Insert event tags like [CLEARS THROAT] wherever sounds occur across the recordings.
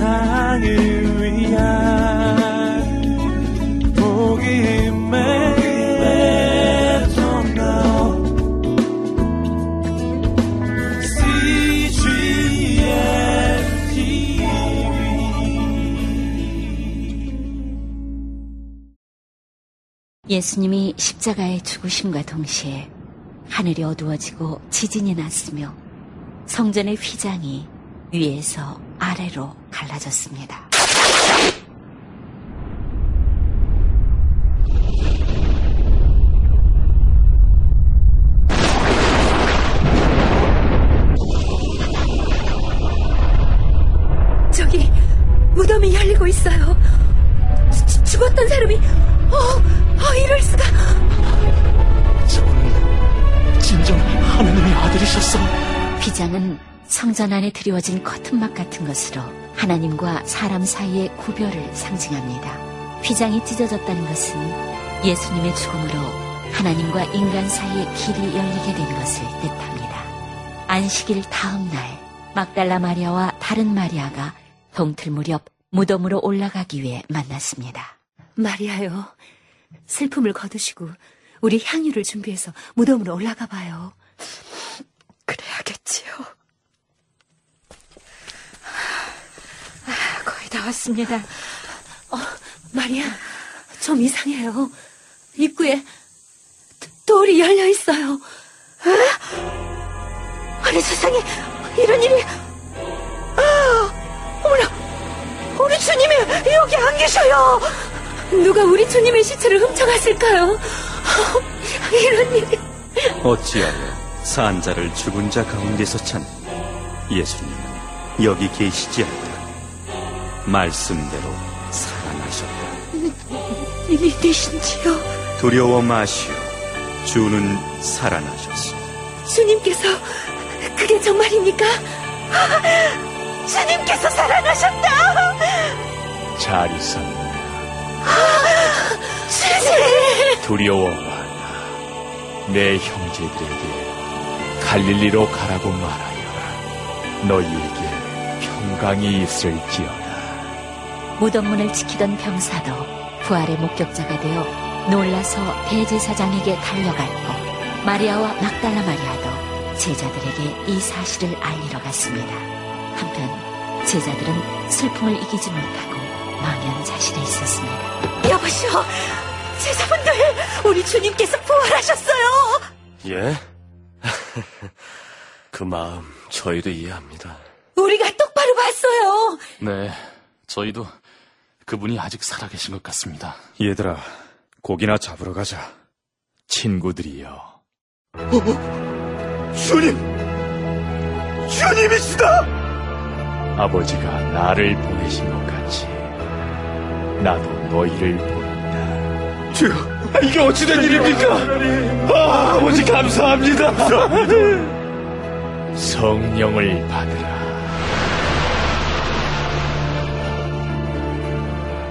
세상을 위한 복음의 예수님이 십자가에 죽으심과 동시에 하늘이 어두워지고 지진이 났으며 성전의 휘장이 위에서 아래로 갈라졌습니다. 저기 무덤이 열리고 있어요. 주- 죽었던 사람이 어, 어 이럴 수가. 저는 진정 하나님의 아들이셨어. 휘장은 성전 안에 드리워진 커튼막 같은 것으로 하나님과 사람 사이의 구별을 상징합니다. 휘장이 찢어졌다는 것은 예수님의 죽음으로 하나님과 인간 사이의 길이 열리게 된 것을 뜻합니다. 안식일 다음 날 막달라 마리아와 다른 마리아가 동틀 무렵 무덤으로 올라가기 위해 만났습니다. 마리아요. 슬픔을 거두시고 우리 향유를 준비해서 무덤으로 올라가 봐요. 그래야겠지요. 아, 거의 다 왔습니다. 어, 마리아, 좀 이상해요. 입구에 도- 돌이 열려 있어요. 아, 아니 세상에 이런 일이 아, 어머나 우리 주님이 여기 안 계셔요. 누가 우리 주님의 시체를 훔쳐갔을까요? 아, 이런 일이 어찌하여 산자를 죽은 자 가운데서 찾는 예수님은 여기 계시지 않다. 말씀대로 살아나셨다. [LAUGHS] 일이 되신지요? 두려워 마시오. 주는 살아나셨소. 주님께서 그게 정말입니까? 아, 주님께서 살아나셨다. 잘 있었느냐. 주님. 두려워 마라. 내 형제들에게 갈릴리로 가라고 말하여라. 너희에게 평강이 있을지어다. 무덤문을 지키던 병사도 부활의 목격자가 되어 놀라서 대제사장에게 달려갔고 마리아와 막달라 마리아도 제자들에게 이 사실을 알리러 갔습니다. 한편 제자들은 슬픔을 이기지 못하고 망연자실해 있었습니다. 여보시오. 제자분들, 우리 주님께서 부활하셨어요. 예? [LAUGHS] 그 마음 저희도 이해합니다. 우리가 똑바로 봤어요. 네, 저희도 그분이 아직 살아계신 것 같습니다. 얘들아, 고기나 잡으러 가자. 친구들이여. 주님! 주님이시다! 아버지가 나를 보내신 것 같이 나도 너희를 보낸다. 주여, 이게 어찌된 일입니까? 아, 아버지 감사합니다. [LAUGHS] 성령을 받으라.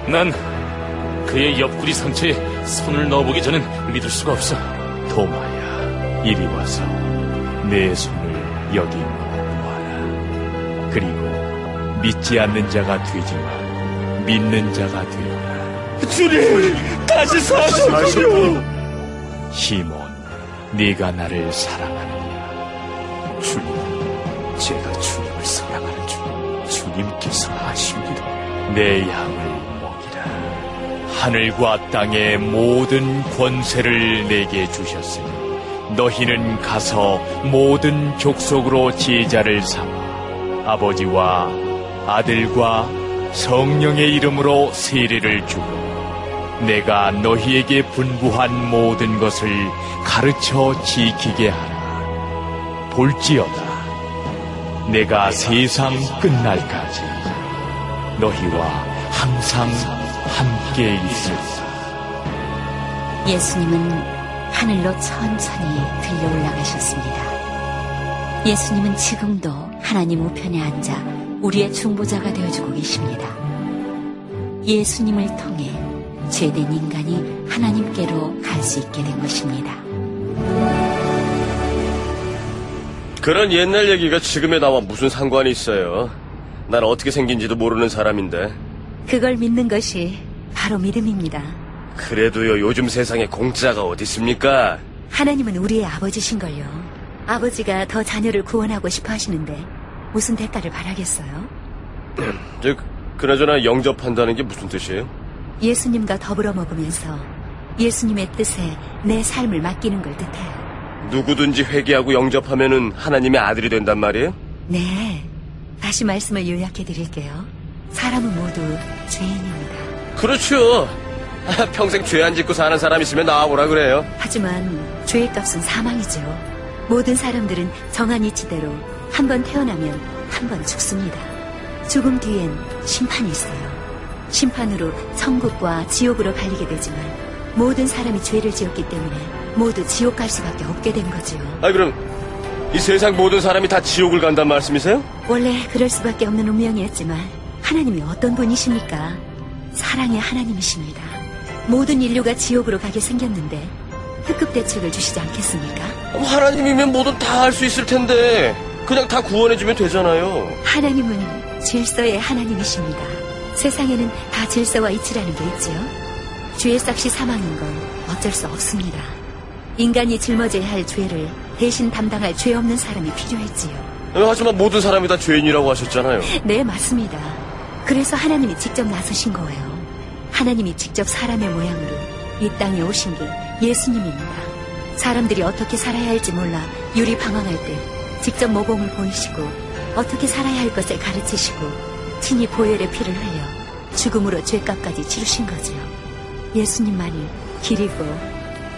난 그의 옆구리 상처에 손을 넣어보기 전엔 믿을 수가 없어. 도마야, 이리 와서 내 손을 여기 넣어보아라. 그리고 믿지 않는 자가 되지만 믿는 자가 되어라. 주님, 다시 사셨군요. 시몬, 네가 나를 사랑하느냐? 주님, 제가 주님을 사랑하는 줄 주님께서 아십니다. 내 양을. 하늘과 땅의 모든 권세를 내게 주셨으니 너희는 가서 모든 족속으로 제자를 삼아 아버지와 아들과 성령의 이름으로 세례를 주고 내가 너희에게 분부한 모든 것을 가르쳐 지키게 하라. 볼지어다. 내가 세상 끝날까지 너희와 항상 함께 있으리라. 예수님은 하늘로 천천히 들려 올라가셨습니다. 예수님은 지금도 하나님 우편에 앉아 우리의 중보자가 되어주고 계십니다. 예수님을 통해 죄된 인간이 하나님께로 갈 수 있게 된 것입니다. 그런 옛날 얘기가 지금에 나와 무슨 상관이 있어요? 난 어떻게 생긴지도 모르는 사람인데. 그걸 믿는 것이 바로 믿음입니다. 그래도요, 요즘 세상에 공짜가 어디 있습니까? 하나님은 우리의 아버지신걸요. 아버지가 더 자녀를 구원하고 싶어 하시는데 무슨 대가를 바라겠어요? [CLEARS THROAT] 즉, 그나저나 영접한다는 게 무슨 뜻이에요? 예수님과 더불어 먹으면서 예수님의 뜻에 내 삶을 맡기는 걸 뜻해요. 누구든지 회개하고 영접하면은 하나님의 아들이 된단 말이에요? 네. 다시 말씀을 요약해 드릴게요. 사람은 모두 죄인입니다. 그렇죠. [LAUGHS] 평생 죄 안 짓고 사는 사람 있으면 나와보라 그래요. 하지만 죄의 값은 사망이죠. 모든 사람들은 정한 이치대로 한 번 태어나면 한 번 죽습니다. 죽음 뒤엔 심판이 있어요. 심판으로 천국과 지옥으로 갈리게 되지만 모든 사람이 죄를 지었기 때문에 모두 지옥 갈 수밖에 없게 된 거지요. 아, 그럼 이 세상 모든 사람이 다 지옥을 간단 말씀이세요? 원래 그럴 수밖에 없는 운명이었지만 하나님이 어떤 분이십니까? 사랑의 하나님이십니다. 모든 인류가 지옥으로 가게 생겼는데 특급 대책을 주시지 않겠습니까? 하나님이면 뭐든 다 할 수 있을 텐데 그냥 다 구원해주면 되잖아요. 하나님은 질서의 하나님이십니다. 세상에는 다 질서와 이치라는 게 있지요. 죄의 싹시 사망인 건 어쩔 수 없습니다. 인간이 짊어져야 할 죄를 대신 담당할 죄 없는 사람이 필요했지요. 하지만 모든 사람이 다 죄인이라고 하셨잖아요. 네, 맞습니다. 그래서 하나님이 직접 나서신 거예요. 하나님이 직접 사람의 모양으로 이 땅에 오신 게 예수님입니다. 사람들이 어떻게 살아야 할지 몰라 유리 방황할 때 직접 모범을 보이시고 어떻게 살아야 할 것을 가르치시고 친히 보혈의 피를 흘려 죽음으로 죄값까지 치르신 거지요. 예수님만이 길이고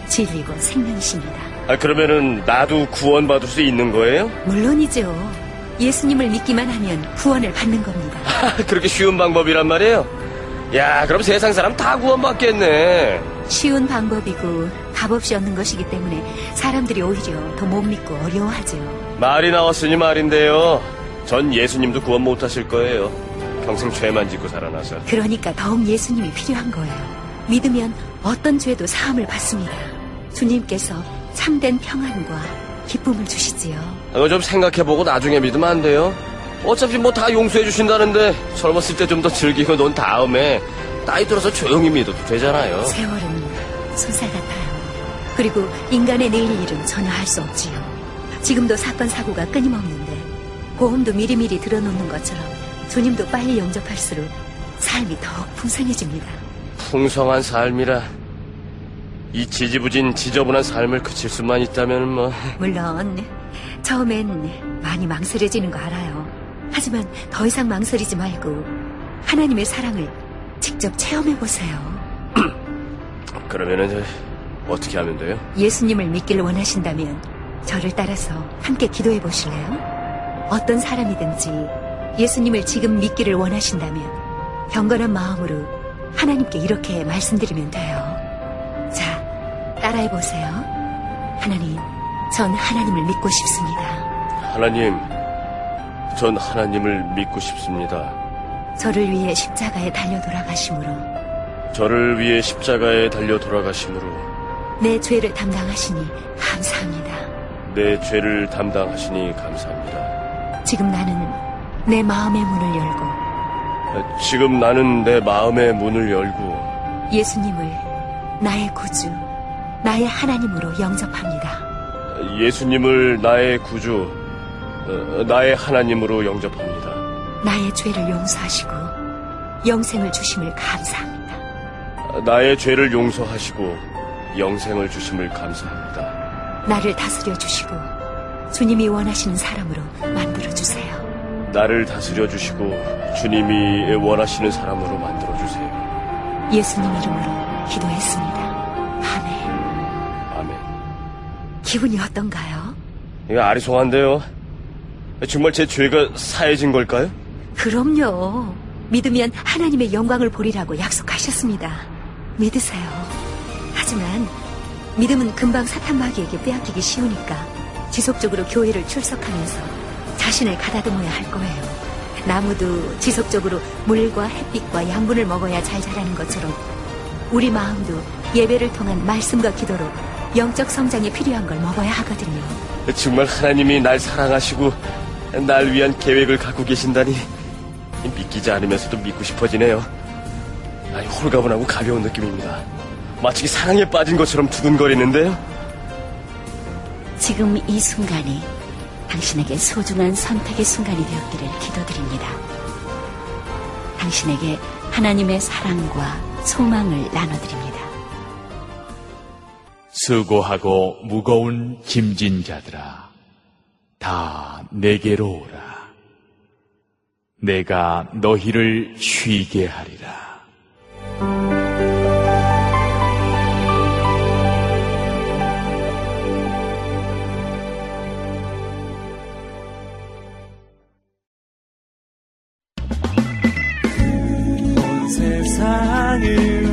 진리고 생명이십니다. 아, 그러면은 나도 구원받을 수 있는 거예요? 물론이죠. 예수님을 믿기만 하면 구원을 받는 겁니다. [LAUGHS] 그렇게 쉬운 방법이란 말이에요? 야, 그럼 세상 사람 다 구원받겠네. 쉬운 방법이고 값 없이 얻는 것이기 때문에 사람들이 오히려 더 못 믿고 어려워하죠. 말이 나왔으니 말인데요. 전 예수님도 구원 못 하실 거예요. 평생 죄만 짓고 살아나서. 그러니까 더욱 예수님이 필요한 거예요. 믿으면 어떤 죄도 사함을 받습니다. 주님께서 참된 평안과 기쁨을 주시지요. 이거 좀 생각해보고 나중에 믿으면 안 돼요? 어차피 뭐 다 용서해 주신다는데 젊었을 때 좀 더 즐기고 논 다음에 나이 들어서 조용히 믿어도 되잖아요. 세월은 손살 같아요. 그리고 인간의 내일 일은 전혀 할 수 없지요. 지금도 사건 사고가 끊임없는데 보험도 미리미리 들어놓는 것처럼 주님도 빨리 영접할수록 삶이 더욱 풍성해집니다. 풍성한 삶이라 이 지지부진 지저분한 삶을 그칠 수만 있다면 뭐 물론 처음엔 많이 망설여지는 거 알아요. 하지만 더 이상 망설이지 말고 하나님의 사랑을 직접 체험해 보세요. [CLEARS THROAT] 그러면은 저 어떻게 하면 돼요? 예수님을 믿기를 원하신다면 저를 따라서 함께 기도해 보실래요? 어떤 사람이든지 예수님을 지금 믿기를 원하신다면 경건한 마음으로 하나님께 이렇게 말씀드리면 돼요. 자, 따라해 보세요. 하나님, 전 하나님을 믿고 싶습니다. 하나님, 전 하나님을 믿고 싶습니다. 저를 위해 십자가에 달려 돌아가심으로 저를 위해 십자가에 달려 돌아가심으로 내 죄를 담당하시니 감사합니다. 내 죄를 담당하시니 감사합니다. 지금 나는 내 마음의 문을 열고 지금 나는 내 마음의 문을 열고 예수님을 나의 구주, 나의 하나님으로 영접합니다. 예수님을 나의 구주, 어, 나의 하나님으로 영접합니다. 나의 죄를 용서하시고 영생을 주심을 감사합니다. 나의 죄를 용서하시고 영생을 주심을 감사합니다. 나를 다스려 주시고 주님이 원하시는 사람으로 만들어 주세요. 나를 다스려 주시고 주님이 원하시는 사람으로 만들어 주세요. 예수님 이름으로 기도했습니다. 기분이 어떤가요? 이거 아리송한데요. 정말 제 죄가 사해진 걸까요? 그럼요. 믿으면 하나님의 영광을 보리라고 약속하셨습니다. 믿으세요. 하지만 믿음은 금방 사탄마귀에게 빼앗기기 쉬우니까 지속적으로 교회를 출석하면서 자신을 가다듬어야 할 거예요. 나무도 지속적으로 물과 햇빛과 양분을 먹어야 잘 자라는 것처럼 우리 마음도 예배를 통한 말씀과 기도로 영적 성장에 필요한 걸 먹어야 하거든요. 정말 하나님이 날 사랑하시고 날 위한 계획을 갖고 계신다니 믿기지 않으면서도 믿고 싶어지네요. 아니, 홀가분하고 가벼운 느낌입니다. 마치 사랑에 빠진 것처럼 두근거리는데요. 지금 이 순간이 당신에게 소중한 선택의 순간이 되었기를 기도드립니다. 당신에게 하나님의 사랑과 소망을 나눠드립니다. 수고하고 무거운 짐진 자들아, 다 내게로 오라. 내가 너희를 쉬게 하리라. 온 세상을